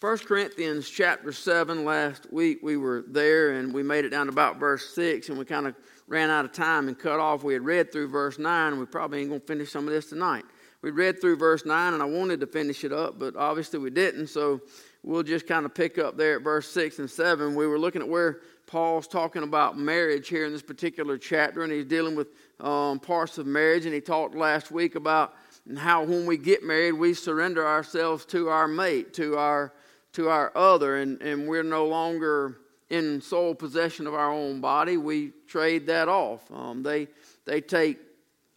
1 Corinthians chapter 7, last week we were there and we made it down to about verse 6 and we kind of ran out of time and cut off. We had read through verse 9 and we probably ain't going to finish some of this tonight. We read through verse 9 and I wanted to finish it up, but obviously we didn't, so we'll just kind of pick up there at verse 6 and 7. We were looking at where Paul's talking about marriage here in this particular chapter and he's dealing with um, parts of marriage and he talked last week about how when we get married we surrender ourselves to our mate, to our to our other, and, and we're no longer in sole possession of our own body. We trade that off. Um, they, they take,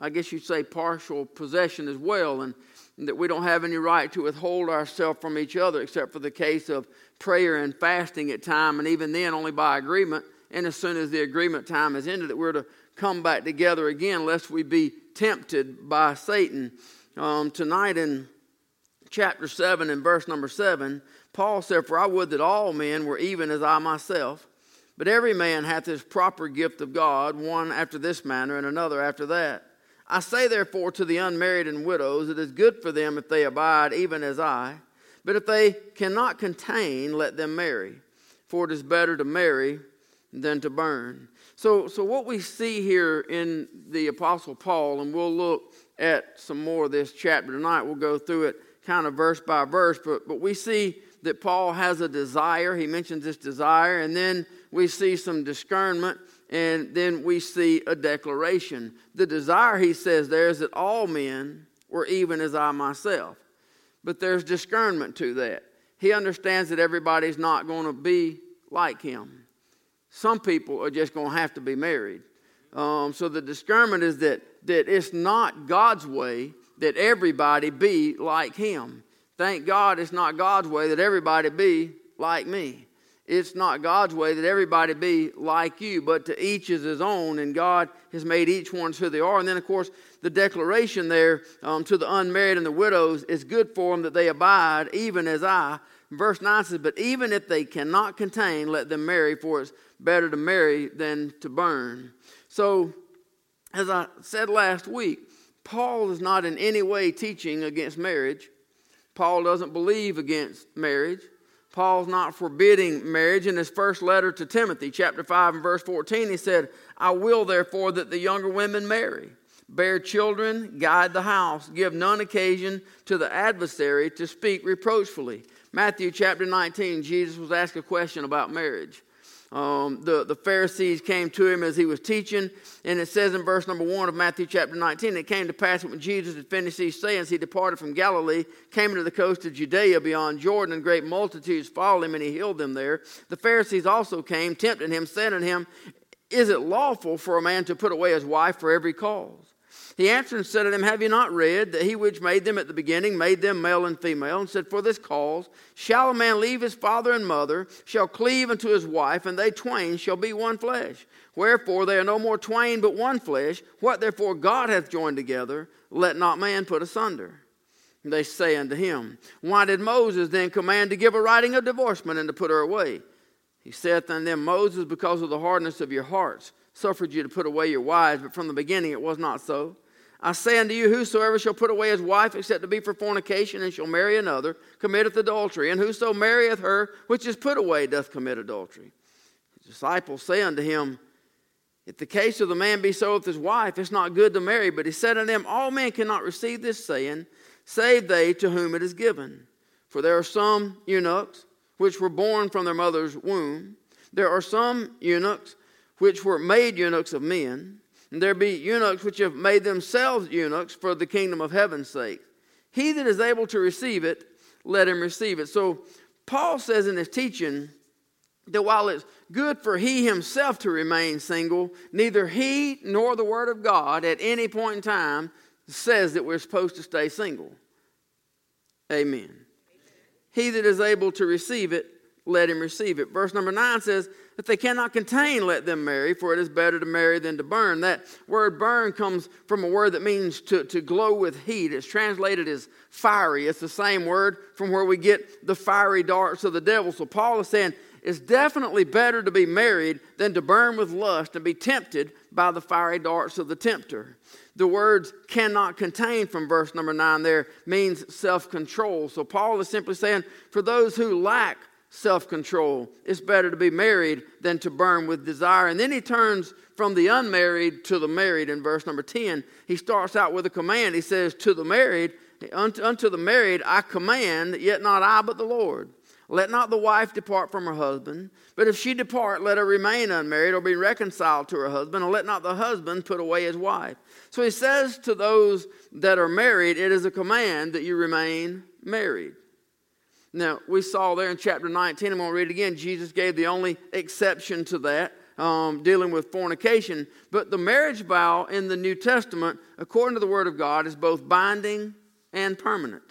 I guess you'd say, partial possession as well, and, and that we don't have any right to withhold ourselves from each other except for the case of prayer and fasting at time, and even then only by agreement. And as soon as the agreement time is ended, that we're to come back together again, lest we be tempted by Satan. Um, tonight in chapter 7 and verse number 7, Paul said, For I would that all men were even as I myself. But every man hath his proper gift of God, one after this manner, and another after that. I say therefore to the unmarried and widows, it is good for them if they abide, even as I. But if they cannot contain, let them marry. For it is better to marry than to burn. So, so what we see here in the Apostle Paul, and we'll look at some more of this chapter tonight, we'll go through it kind of verse by verse, but, but we see that Paul has a desire. He mentions this desire, and then we see some discernment, and then we see a declaration. The desire, he says, there is that all men were even as I myself. But there's discernment to that. He understands that everybody's not going to be like him. Some people are just going to have to be married. Um, so the discernment is that, that it's not God's way that everybody be like him. Thank God it's not God's way that everybody be like me. It's not God's way that everybody be like you, but to each is his own, and God has made each one who they are. And then, of course, the declaration there um, to the unmarried and the widows is good for them that they abide, even as I. Verse 9 says, But even if they cannot contain, let them marry, for it's better to marry than to burn. So, as I said last week, Paul is not in any way teaching against marriage. Paul doesn't believe against marriage. Paul's not forbidding marriage. In his first letter to Timothy, chapter 5 and verse 14, he said, I will therefore that the younger women marry, bear children, guide the house, give none occasion to the adversary to speak reproachfully. Matthew chapter 19, Jesus was asked a question about marriage um, the, the Pharisees came to him as he was teaching. And it says in verse number one of Matthew chapter 19, it came to pass when Jesus had finished these sayings, he departed from Galilee, came into the coast of Judea beyond Jordan, and great multitudes followed him, and he healed them there. The Pharisees also came, tempting him, saying unto him, Is it lawful for a man to put away his wife for every cause? He answered and said to them, Have you not read that he which made them at the beginning made them male and female? And said, For this cause shall a man leave his father and mother, shall cleave unto his wife, and they twain shall be one flesh. Wherefore they are no more twain but one flesh. What therefore God hath joined together, let not man put asunder. They say unto him, Why did Moses then command to give a writing of divorcement and to put her away? He saith unto them, Moses, because of the hardness of your hearts, suffered you to put away your wives, but from the beginning it was not so. I say unto you, whosoever shall put away his wife except to be for fornication and shall marry another, committeth adultery. And whoso marrieth her which is put away doth commit adultery. His disciples say unto him, If the case of the man be so with his wife, it's not good to marry. But he said unto them, All men cannot receive this saying, save they to whom it is given. For there are some eunuchs which were born from their mother's womb. There are some eunuchs which were made eunuchs of men and there be eunuchs which have made themselves eunuchs for the kingdom of heaven's sake. He that is able to receive it, let him receive it. So Paul says in his teaching that while it's good for he himself to remain single, neither he nor the Word of God at any point in time says that we're supposed to stay single. Amen. Amen. He that is able to receive it, let him receive it. Verse number 9 says, If they cannot contain, let them marry, for it is better to marry than to burn. That word burn comes from a word that means to, to glow with heat. It's translated as fiery. It's the same word from where we get the fiery darts of the devil. So Paul is saying, it's definitely better to be married than to burn with lust and be tempted by the fiery darts of the tempter. The words cannot contain from verse number nine there means self control. So Paul is simply saying, for those who lack self control, it's better to be married than to burn with desire. And then he turns from the unmarried to the married in verse number 10. He starts out with a command. He says, To the married, unto, unto the married, I command, yet not I, but the Lord. Let not the wife depart from her husband, but if she depart, let her remain unmarried or be reconciled to her husband, and let not the husband put away his wife. So he says to those that are married, it is a command that you remain married. Now, we saw there in chapter 19, I'm going to read it again. Jesus gave the only exception to that, um, dealing with fornication. But the marriage vow in the New Testament, according to the Word of God, is both binding and permanent.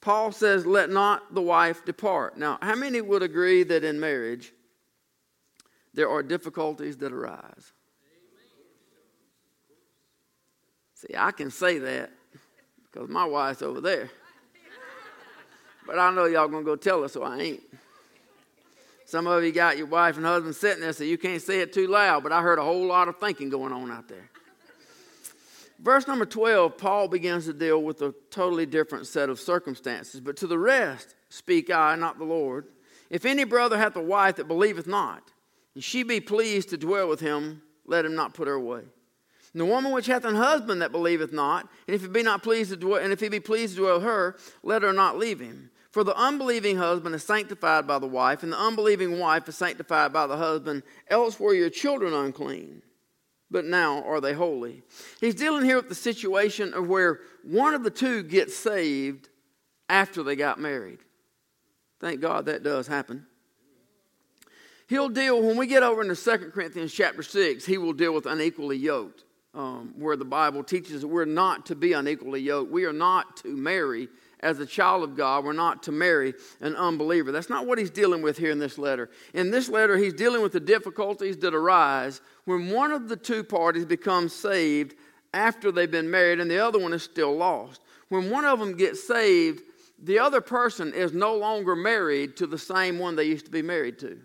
Paul says, Let not the wife depart. Now, how many would agree that in marriage there are difficulties that arise? See, I can say that because my wife's over there. But I know y'all gonna go tell her, so I ain't. Some of you got your wife and husband sitting there, so you can't say it too loud, but I heard a whole lot of thinking going on out there. Verse number 12, Paul begins to deal with a totally different set of circumstances. But to the rest speak I, not the Lord. If any brother hath a wife that believeth not, and she be pleased to dwell with him, let him not put her away. And the woman which hath an husband that believeth not, and if he be not pleased to dwell, and if he be pleased to dwell with her, let her not leave him. For the unbelieving husband is sanctified by the wife, and the unbelieving wife is sanctified by the husband. Else were your children unclean, but now are they holy. He's dealing here with the situation of where one of the two gets saved after they got married. Thank God that does happen. He'll deal, when we get over into 2 Corinthians chapter 6, he will deal with unequally yoked, um, where the Bible teaches that we're not to be unequally yoked. We are not to marry as a child of God, we're not to marry an unbeliever. That's not what he's dealing with here in this letter. In this letter, he's dealing with the difficulties that arise when one of the two parties becomes saved after they've been married and the other one is still lost. When one of them gets saved, the other person is no longer married to the same one they used to be married to.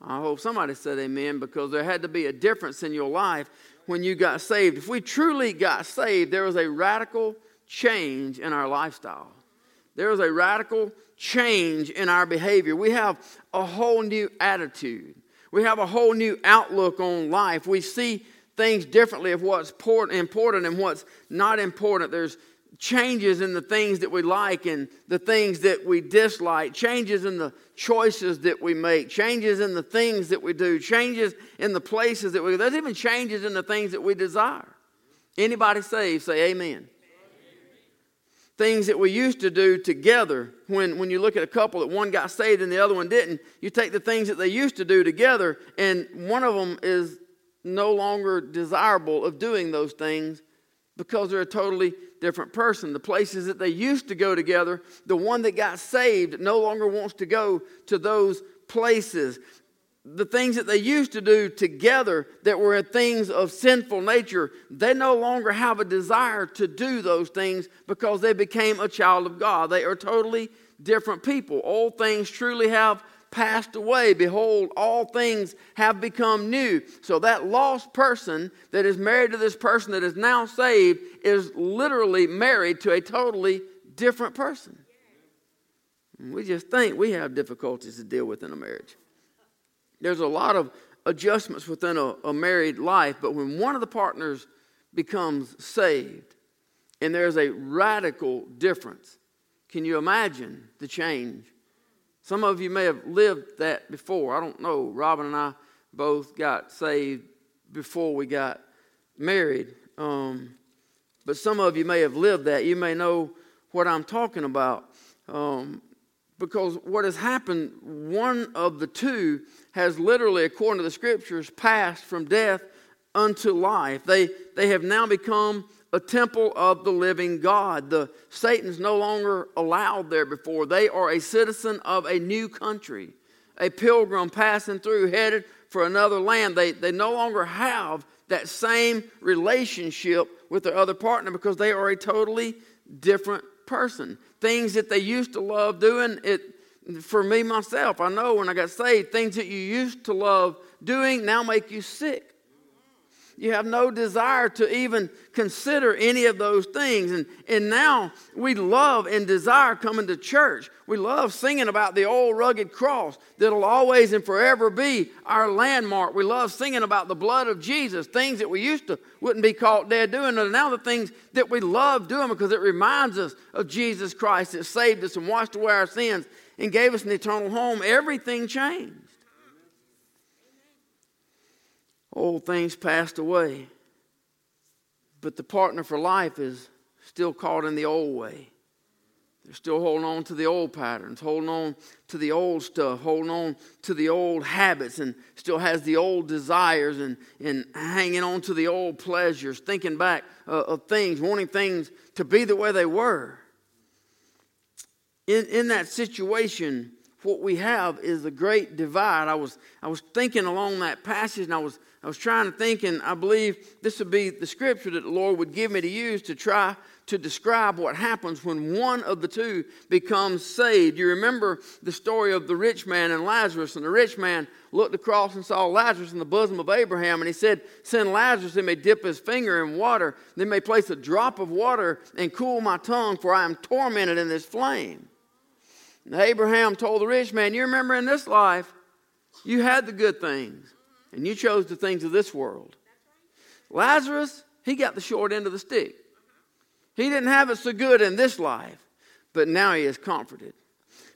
I hope somebody said amen because there had to be a difference in your life when you got saved. If we truly got saved, there was a radical change in our lifestyle. There is a radical change in our behavior. We have a whole new attitude. We have a whole new outlook on life. We see things differently of what's important and what's not important. There's changes in the things that we like and the things that we dislike, changes in the choices that we make, changes in the things that we do, changes in the places that we go. There's even changes in the things that we desire. Anybody saved, say amen things that we used to do together. When, when you look at a couple that one got saved and the other one didn't you take the things that they used to do together and one of them is no longer desirable of doing those things because they're a totally different person. The places that they used to go together the one that got saved no longer wants to go to those places the things that they used to do together that were things of sinful nature, they no longer have a desire to do those things because they became a child of God. They are totally different people. All things truly have passed away. Behold, all things have become new. So that lost person that is married to this person that is now saved is literally married to a totally different person. We just think we have difficulties to deal with in a marriage. There's a lot of adjustments within a, a married life, but when one of the partners becomes saved and there's a radical difference, can you imagine the change? Some of you may have lived that before. I don't know. Robin and I both got saved before we got married. Um, but some of you may have lived that. You may know what I'm talking about. Um, because what has happened, one of the two has literally, according to the scriptures, passed from death unto life. They, they have now become a temple of the living God. The Satan's no longer allowed there before. They are a citizen of a new country, a pilgrim passing through, headed for another land. They, they no longer have that same relationship with their other partner because they are a totally different person. Things that they used to love doing, it For me, myself, I know when I got saved, things that you used to love doing now make you sick. You have no desire to even consider any of those things. And, and now we love and desire coming to church. We love singing about the old rugged cross that'll always and forever be our landmark. We love singing about the blood of Jesus, things that we used to wouldn't be caught dead doing, and now the things that we love doing because it reminds us of Jesus Christ that saved us and washed away our sins and gave us an eternal home. Everything changed. Old things passed away, but the partner for life is still caught in the old way. They're still holding on to the old patterns, holding on to the old stuff, holding on to the old habits, and still has the old desires and, and hanging on to the old pleasures, thinking back uh, of things, wanting things to be the way they were. In, in that situation, what we have is a great divide. I was, I was thinking along that passage and I was, I was trying to think, and I believe this would be the scripture that the Lord would give me to use to try to describe what happens when one of the two becomes saved. You remember the story of the rich man and Lazarus, and the rich man looked across and saw Lazarus in the bosom of Abraham, and he said, Send Lazarus, he may dip his finger in water, then may place a drop of water and cool my tongue, for I am tormented in this flame. Abraham told the rich man, You remember in this life, you had the good things, and you chose the things of this world. Lazarus, he got the short end of the stick. He didn't have it so good in this life, but now he is comforted.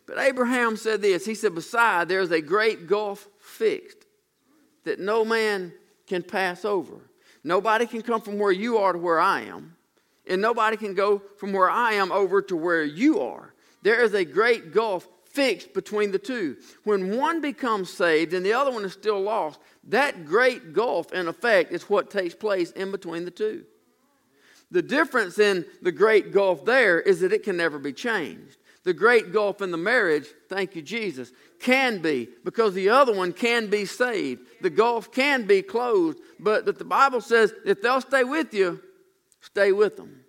But Abraham said this He said, Beside, there's a great gulf fixed that no man can pass over. Nobody can come from where you are to where I am, and nobody can go from where I am over to where you are. There is a great gulf fixed between the two. When one becomes saved and the other one is still lost, that great gulf, in effect, is what takes place in between the two. The difference in the great gulf there is that it can never be changed. The great gulf in the marriage, thank you, Jesus, can be because the other one can be saved. The gulf can be closed, but that the Bible says if they'll stay with you, stay with them.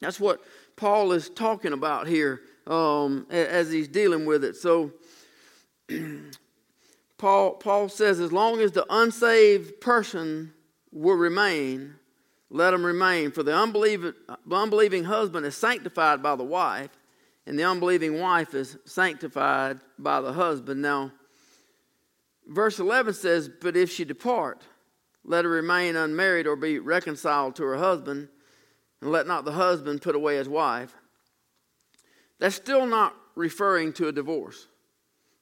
That's what Paul is talking about here um, as he's dealing with it. So, Paul, Paul says, as long as the unsaved person will remain, let him remain. For the unbelieving, unbelieving husband is sanctified by the wife, and the unbelieving wife is sanctified by the husband. Now, verse 11 says, But if she depart, let her remain unmarried or be reconciled to her husband, and let not the husband put away his wife. That's still not referring to a divorce.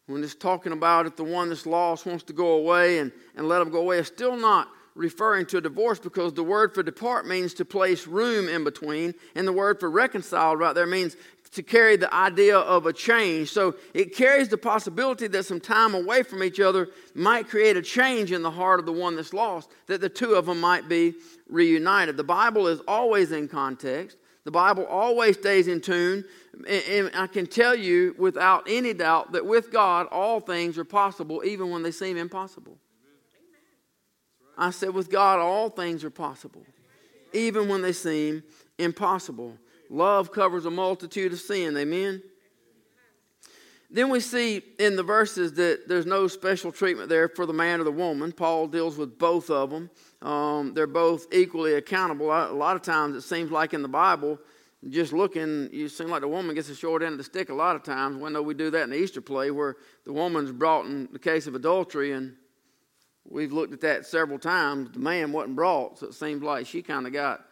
When it's talking about if the one that's lost wants to go away and, and let them go away, it's still not referring to a divorce because the word for depart means to place room in between, and the word for reconciled right there means to carry the idea of a change. So it carries the possibility that some time away from each other might create a change in the heart of the one that's lost, that the two of them might be reunited. The Bible is always in context. The Bible always stays in tune. And I can tell you without any doubt that with God, all things are possible, even when they seem impossible. I said, with God, all things are possible, even when they seem impossible. Love covers a multitude of sin. Amen. Then we see in the verses that there's no special treatment there for the man or the woman. Paul deals with both of them. Um, they're both equally accountable. A lot of times it seems like in the Bible, just looking, you seem like the woman gets the short end of the stick a lot of times. We know we do that in the Easter play where the woman's brought in the case of adultery, and we've looked at that several times. The man wasn't brought, so it seems like she kind of got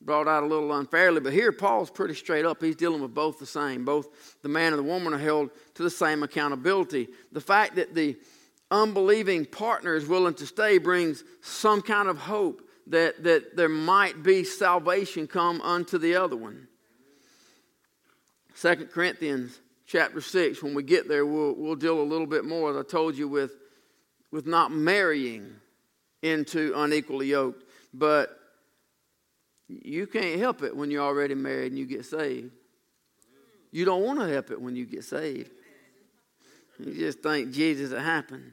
brought out a little unfairly. But here, Paul's pretty straight up. He's dealing with both the same. Both the man and the woman are held to the same accountability. The fact that the unbelieving partner is willing to stay brings some kind of hope that, that there might be salvation come unto the other one. 2 Corinthians chapter 6, when we get there, we'll, we'll deal a little bit more, as I told you, with, with not marrying into unequally yoked. But you can't help it when you're already married and you get saved. You don't want to help it when you get saved. You just think Jesus it happened.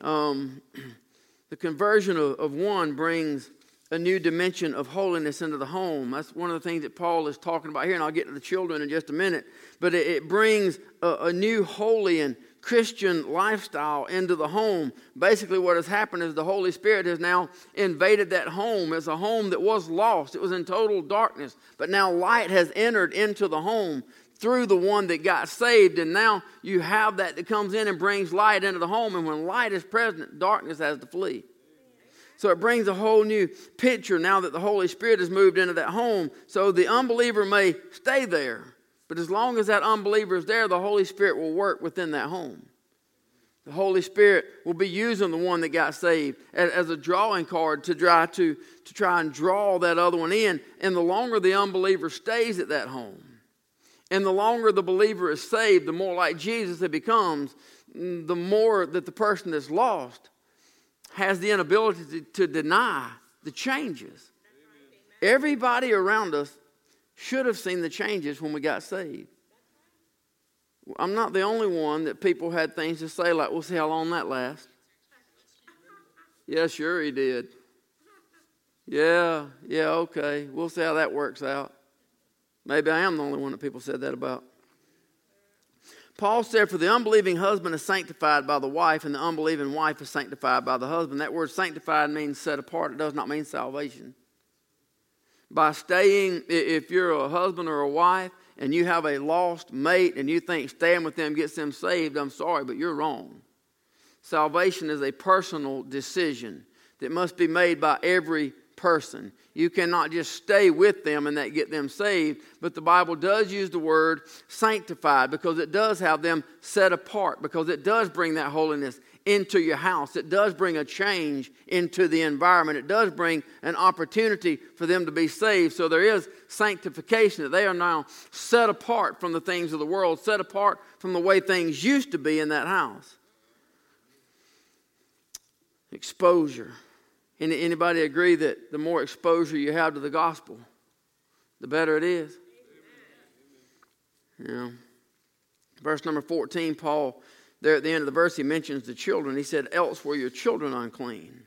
Um, the conversion of, of one brings a new dimension of holiness into the home. That's one of the things that Paul is talking about here, and I'll get to the children in just a minute. But it, it brings a, a, new holy and Christian lifestyle into the home. Basically, what has happened is the Holy Spirit has now invaded that home. It's a home that was lost, it was in total darkness. But now light has entered into the home through the one that got saved. And now you have that that comes in and brings light into the home. And when light is present, darkness has to flee. So it brings a whole new picture now that the Holy Spirit has moved into that home. So the unbeliever may stay there, but as long as that unbeliever is there, the Holy Spirit will work within that home. The Holy Spirit will be using the one that got saved as, a drawing card to try to, to try and draw that other one in. And the longer the unbeliever stays at that home, and the longer the believer is saved, the more like Jesus it becomes, the more that the person that's lost has the inability to, to deny the changes. Everybody around us should have seen the changes when we got saved. I'm not the only one that people had things to say like, we'll see how long that lasts. Yeah, sure he did. Yeah, yeah, okay. We'll see how that works out. Maybe I am the only one that people said that about. Paul said, For the unbelieving husband is sanctified by the wife, and the unbelieving wife is sanctified by the husband. That word sanctified means set apart, it does not mean salvation. By staying, if you're a husband or a wife and you have a lost mate and you think staying with them gets them saved, I'm sorry, but you're wrong. Salvation is a personal decision that must be made by every person. You cannot just stay with them and that get them saved. But the Bible does use the word sanctified because it does have them set apart, because it does bring that holiness into your house. It does bring a change into the environment. It does bring an opportunity for them to be saved. So there is sanctification that they are now set apart from the things of the world, set apart from the way things used to be in that house. Exposure. Anybody agree that the more exposure you have to the gospel, the better it is? Yeah. Verse number 14, Paul, there at the end of the verse, he mentions the children. He said, Else were your children unclean.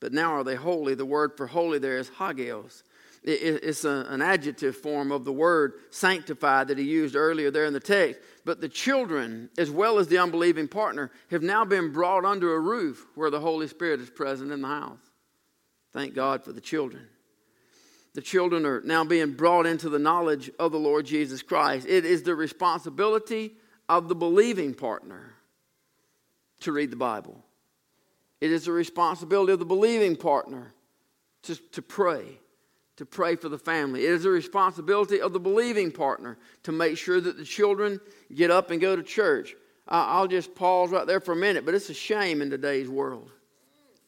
But now are they holy? The word for holy there is hagios. It's an adjective form of the word sanctified that he used earlier there in the text. But the children, as well as the unbelieving partner, have now been brought under a roof where the Holy Spirit is present in the house. Thank God for the children. The children are now being brought into the knowledge of the Lord Jesus Christ. It is the responsibility of the believing partner to read the Bible. It is the responsibility of the believing partner to, to pray to pray for the family. It is a responsibility of the believing partner to make sure that the children get up and go to church. I'll just pause right there for a minute, but it's a shame in today's world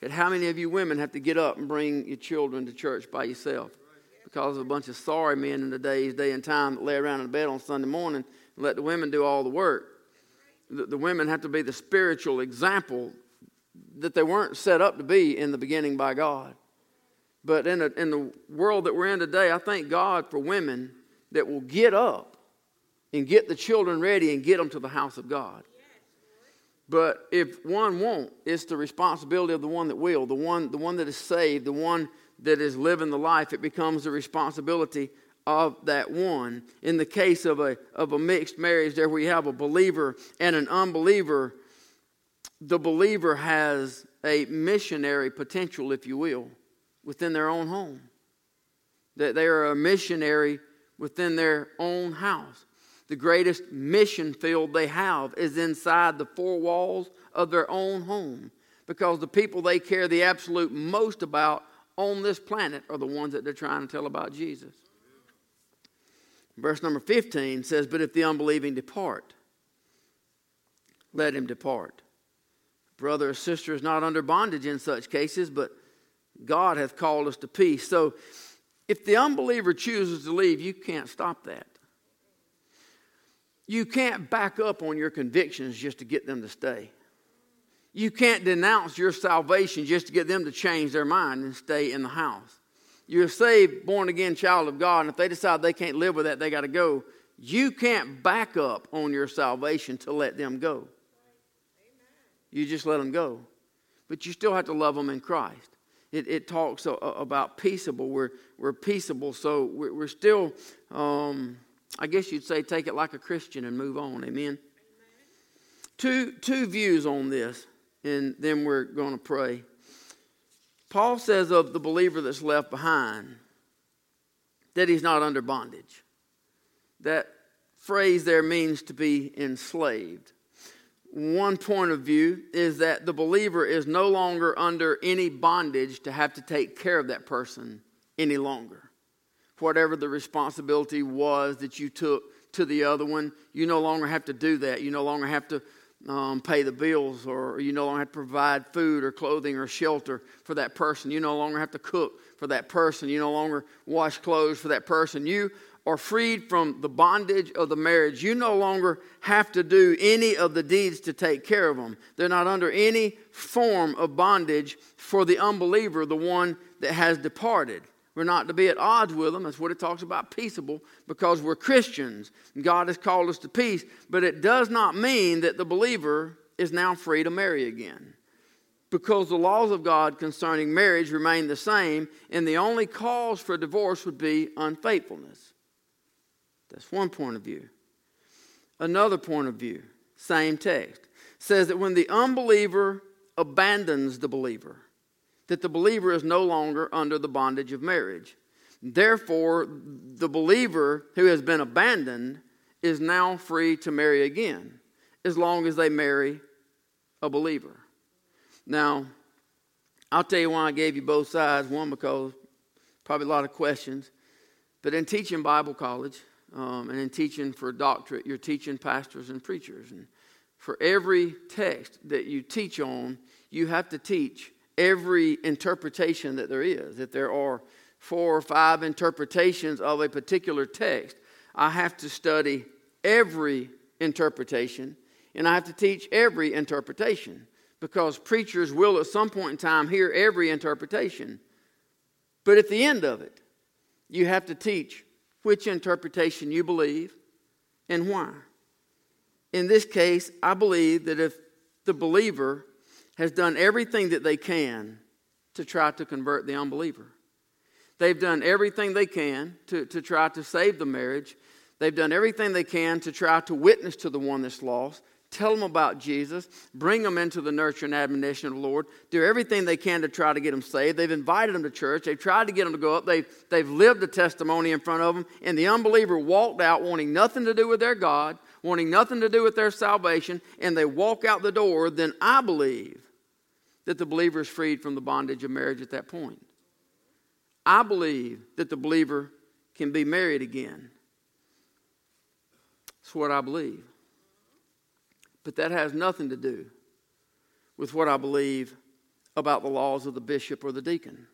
that how many of you women have to get up and bring your children to church by yourself because of a bunch of sorry men in today's day and time that lay around in bed on Sunday morning and let the women do all the work. The, the women have to be the spiritual example that they weren't set up to be in the beginning by God. But in, a, in the world that we're in today, I thank God for women that will get up and get the children ready and get them to the house of God. But if one won't, it's the responsibility of the one that will, the one, the one that is saved, the one that is living the life. It becomes the responsibility of that one. In the case of a, of a mixed marriage, there we have a believer and an unbeliever, the believer has a missionary potential, if you will within their own home, that they are a missionary within their own house. The greatest mission field they have is inside the four walls of their own home because the people they care the absolute most about on this planet are the ones that they're trying to tell about Jesus. Verse number 15 says, But if the unbelieving depart, let him depart. Brother or sister is not under bondage in such cases, but God hath called us to peace. So if the unbeliever chooses to leave, you can't stop that. You can't back up on your convictions just to get them to stay. You can't denounce your salvation just to get them to change their mind and stay in the house. You're a saved, born again child of God, and if they decide they can't live with that, they got to go. You can't back up on your salvation to let them go. You just let them go. But you still have to love them in Christ. It, it talks about peaceable. We're, we're peaceable, so we're, still, um, I guess you'd say, take it like a Christian and move on. Amen. Two, two views on this, and then we're going to pray. Paul says of the believer that's left behind that he's not under bondage. That phrase there means to be enslaved one point of view is that the believer is no longer under any bondage to have to take care of that person any longer. Whatever the responsibility was that you took to the other one, you no longer have to do that. You no longer have to um, pay the bills, or you no longer have to provide food or clothing or shelter for that person. You no longer have to cook for that person. You no longer wash clothes for that person. You are freed from the bondage of the marriage, you no longer have to do any of the deeds to take care of them. They're not under any form of bondage for the unbeliever, the one that has departed. We're not to be at odds with them. That's what it talks about peaceable because we're Christians. God has called us to peace. But it does not mean that the believer is now free to marry again. Because the laws of God concerning marriage remain the same, and the only cause for divorce would be unfaithfulness. That's one point of view. Another point of view, same text, says that when the unbeliever abandons the believer, that the believer is no longer under the bondage of marriage. Therefore, the believer who has been abandoned is now free to marry again, as long as they marry a believer. Now, I'll tell you why I gave you both sides. One, because probably a lot of questions. But in teaching Bible college, um, and in teaching for a doctorate, you're teaching pastors and preachers. And for every text that you teach on, you have to teach every interpretation that there is. That there are four or five interpretations of a particular text, I have to study every interpretation, and I have to teach every interpretation because preachers will at some point in time hear every interpretation. But at the end of it, you have to teach which interpretation you believe and why. In this case, I believe that if the believer has done everything that they can to try to convert the unbeliever, they've done everything they can to, to try to save the marriage, they've done everything they can to try to witness to the one that's lost, tell them about Jesus, bring them into the nurture and admonition of the Lord, do everything they can to try to get them saved. They've invited them to church, they've tried to get them to go up, they've, they've lived a testimony in front of them, and the unbeliever walked out wanting nothing to do with their God, wanting nothing to do with their salvation, and they walk out the door, then I believe that the believer is freed from the bondage of marriage at that point. I believe that the believer can be married again. That's what I believe. But that has nothing to do with what I believe about the laws of the bishop or the deacon.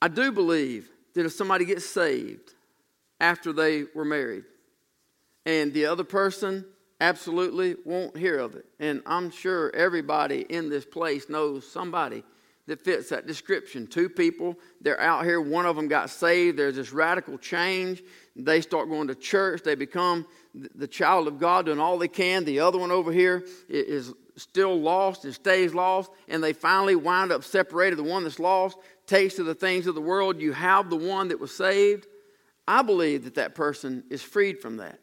I do believe that if somebody gets saved after they were married and the other person absolutely won't hear of it, and I'm sure everybody in this place knows somebody that fits that description. Two people, they're out here, one of them got saved, there's this radical change. They start going to church, they become the child of God, doing all they can. The other one over here is still lost and stays lost, and they finally wind up separated. The one that's lost takes to the things of the world. You have the one that was saved. I believe that that person is freed from that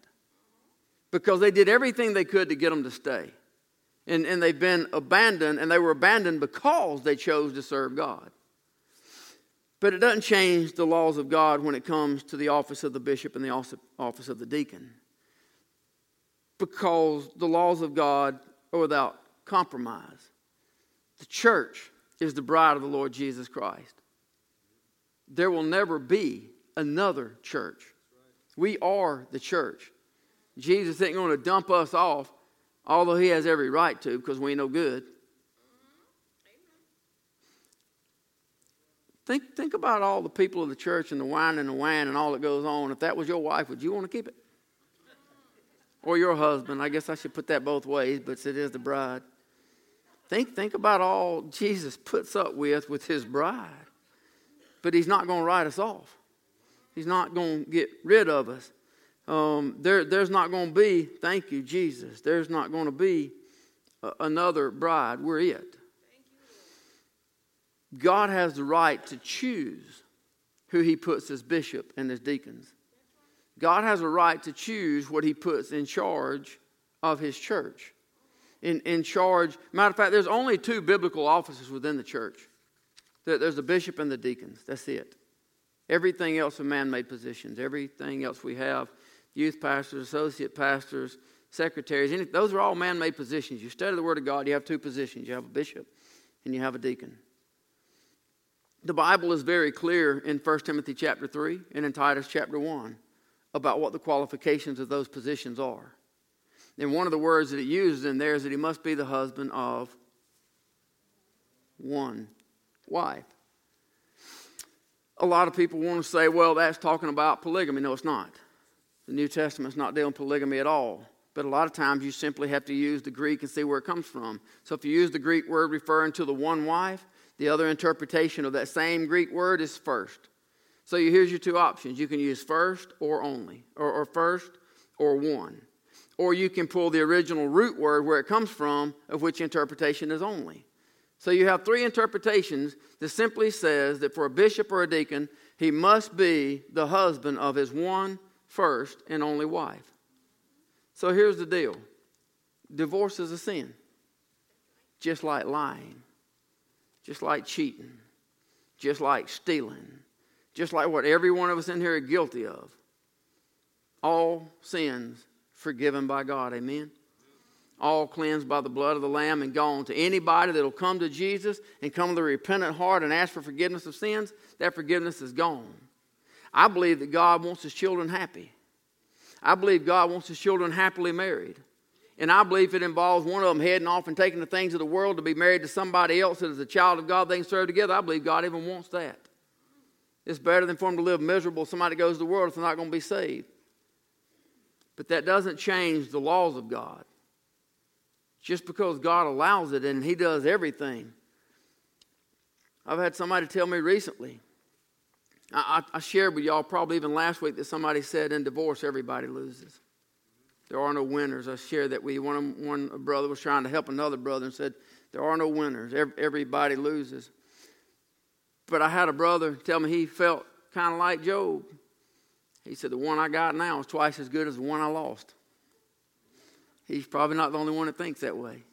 because they did everything they could to get them to stay and, and they've been abandoned, and they were abandoned because they chose to serve God. But it doesn't change the laws of God when it comes to the office of the bishop and the office of the deacon. Because the laws of God are without compromise. The church is the bride of the Lord Jesus Christ. There will never be another church. We are the church. Jesus isn't going to dump us off although he has every right to because we ain't no good. Think, think about all the people of the church and the wine and the wine and all that goes on. If that was your wife, would you want to keep it? Or your husband? I guess I should put that both ways, but it is the bride. Think, think about all Jesus puts up with with his bride. But he's not going to write us off. He's not going to get rid of us um, there, there's not going to be, thank you, Jesus, there's not going to be a, another bride. We're it. God has the right to choose who he puts as bishop and as deacons. God has a right to choose what he puts in charge of his church. In, in charge, matter of fact, there's only two biblical offices within the church there's the bishop and the deacons. That's it. Everything else are man made positions. Everything else we have youth pastors, associate pastors, secretaries, any, those are all man made positions. You study the Word of God, you have two positions you have a bishop and you have a deacon. The Bible is very clear in 1 Timothy chapter 3 and in Titus chapter 1 about what the qualifications of those positions are. And one of the words that it uses in there is that he must be the husband of one wife. A lot of people want to say, well, that's talking about polygamy. No, it's not. The New Testament's not dealing with polygamy at all. But a lot of times you simply have to use the Greek and see where it comes from. So if you use the Greek word referring to the one wife, the other interpretation of that same Greek word is first. So here's your two options. You can use first or only, or, or first or one. Or you can pull the original root word where it comes from, of which interpretation is only. So you have three interpretations that simply says that for a bishop or a deacon, he must be the husband of his one first and only wife. So here's the deal divorce is a sin, just like lying, just like cheating, just like stealing, just like what every one of us in here are guilty of. All sins forgiven by God. Amen all cleansed by the blood of the Lamb and gone. To anybody that'll come to Jesus and come with a repentant heart and ask for forgiveness of sins, that forgiveness is gone. I believe that God wants his children happy. I believe God wants his children happily married. And I believe it involves one of them heading off and taking the things of the world to be married to somebody else that is a child of God they can serve together. I believe God even wants that. It's better than for them to live miserable. Somebody goes to the world if they're not going to be saved. But that doesn't change the laws of God just because God allows it and He does everything. I've had somebody tell me recently, I, I, shared with y'all probably even last week that somebody said in divorce, everybody loses. There are no winners. I shared that we one, one brother was trying to help another brother and said, There are no winners. Everybody loses. But I had a brother tell me he felt kind of like Job. He said, The one I got now is twice as good as the one I lost. He's probably not the only one that thinks that way.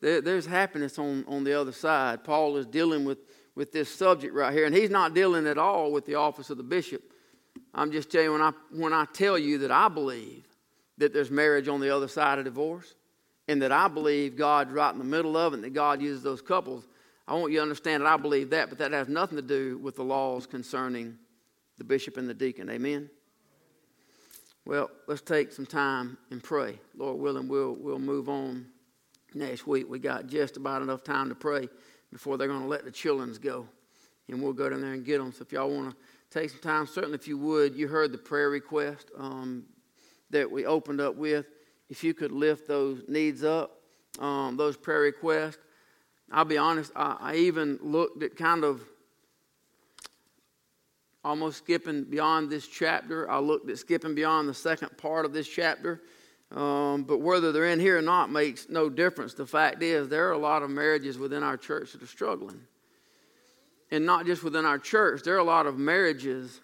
There, there's happiness on, on the other side. Paul is dealing with, with this subject right here, and he's not dealing at all with the office of the bishop. I'm just telling you, when I, when I tell you that I believe that there's marriage on the other side of divorce, and that I believe God's right in the middle of it, and that God uses those couples, I want you to understand that I believe that, but that has nothing to do with the laws concerning the bishop and the deacon. Amen? Well, let's take some time and pray. Lord willing, we'll, we'll move on next week. We got just about enough time to pray before they're going to let the children's go. And we'll go down there and get them. So if y'all want to take some time, certainly if you would, you heard the prayer request um, that we opened up with. If you could lift those needs up, um, those prayer requests. I'll be honest, I, I even looked at kind of almost skipping beyond this chapter. I looked at skipping beyond the second part of this chapter. Um, but whether they're in here or not makes no difference. The fact is, there are a lot of marriages within our church that are struggling. And not just within our church, there are a lot of marriages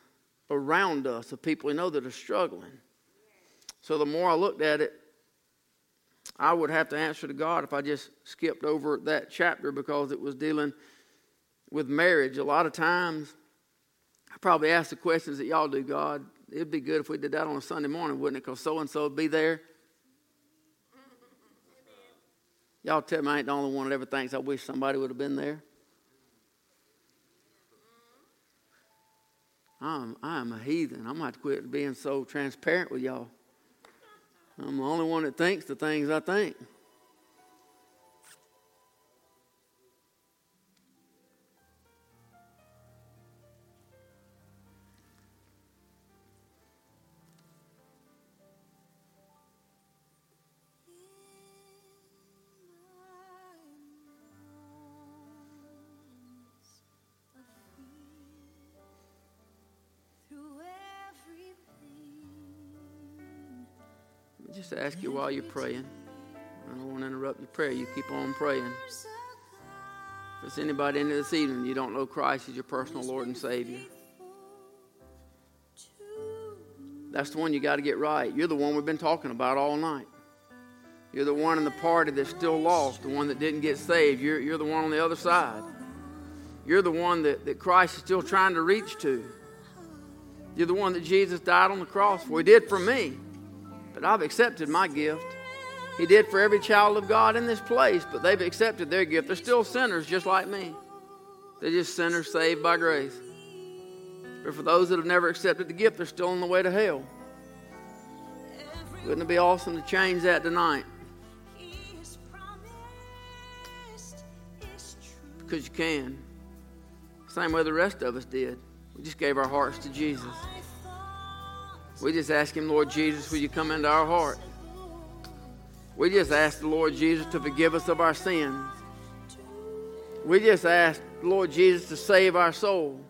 around us of people we know that are struggling. So the more I looked at it, I would have to answer to God if I just skipped over that chapter because it was dealing with marriage. A lot of times, I probably ask the questions that y'all do, God. It'd be good if we did that on a Sunday morning, wouldn't it? Because so and so would be there. Y'all tell me I ain't the only one that ever thinks I wish somebody would have been there. I'm, I'm a heathen. I'm going to quit being so transparent with y'all. I'm the only one that thinks the things I think. Just ask you while you're praying. I don't want to interrupt your prayer. You keep on praying. If there's anybody in this evening, you don't know Christ as your personal Lord and Savior. That's the one you got to get right. You're the one we've been talking about all night. You're the one in the party that's still lost, the one that didn't get saved. You're, you're the one on the other side. You're the one that, that Christ is still trying to reach to. You're the one that Jesus died on the cross for. He did for me, but I've accepted my gift. He did for every child of God in this place, but they've accepted their gift. They're still sinners just like me. They're just sinners saved by grace. But for those that have never accepted the gift, they're still on the way to hell. Wouldn't it be awesome to change that tonight? Because you can. Same way the rest of us did. We just gave our hearts to Jesus. We just ask Him, Lord Jesus, will you come into our heart? We just ask the Lord Jesus to forgive us of our sins. We just asked Lord Jesus to save our soul.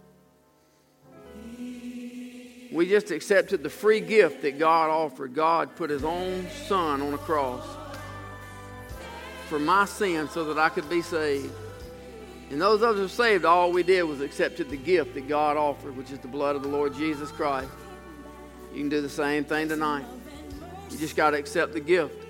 We just accepted the free gift that God offered. God put His own Son on a cross for my sin so that I could be saved. And those us who saved, all we did was accepted the gift that God offered, which is the blood of the Lord Jesus Christ. You can do the same thing tonight. You just got to accept the gift.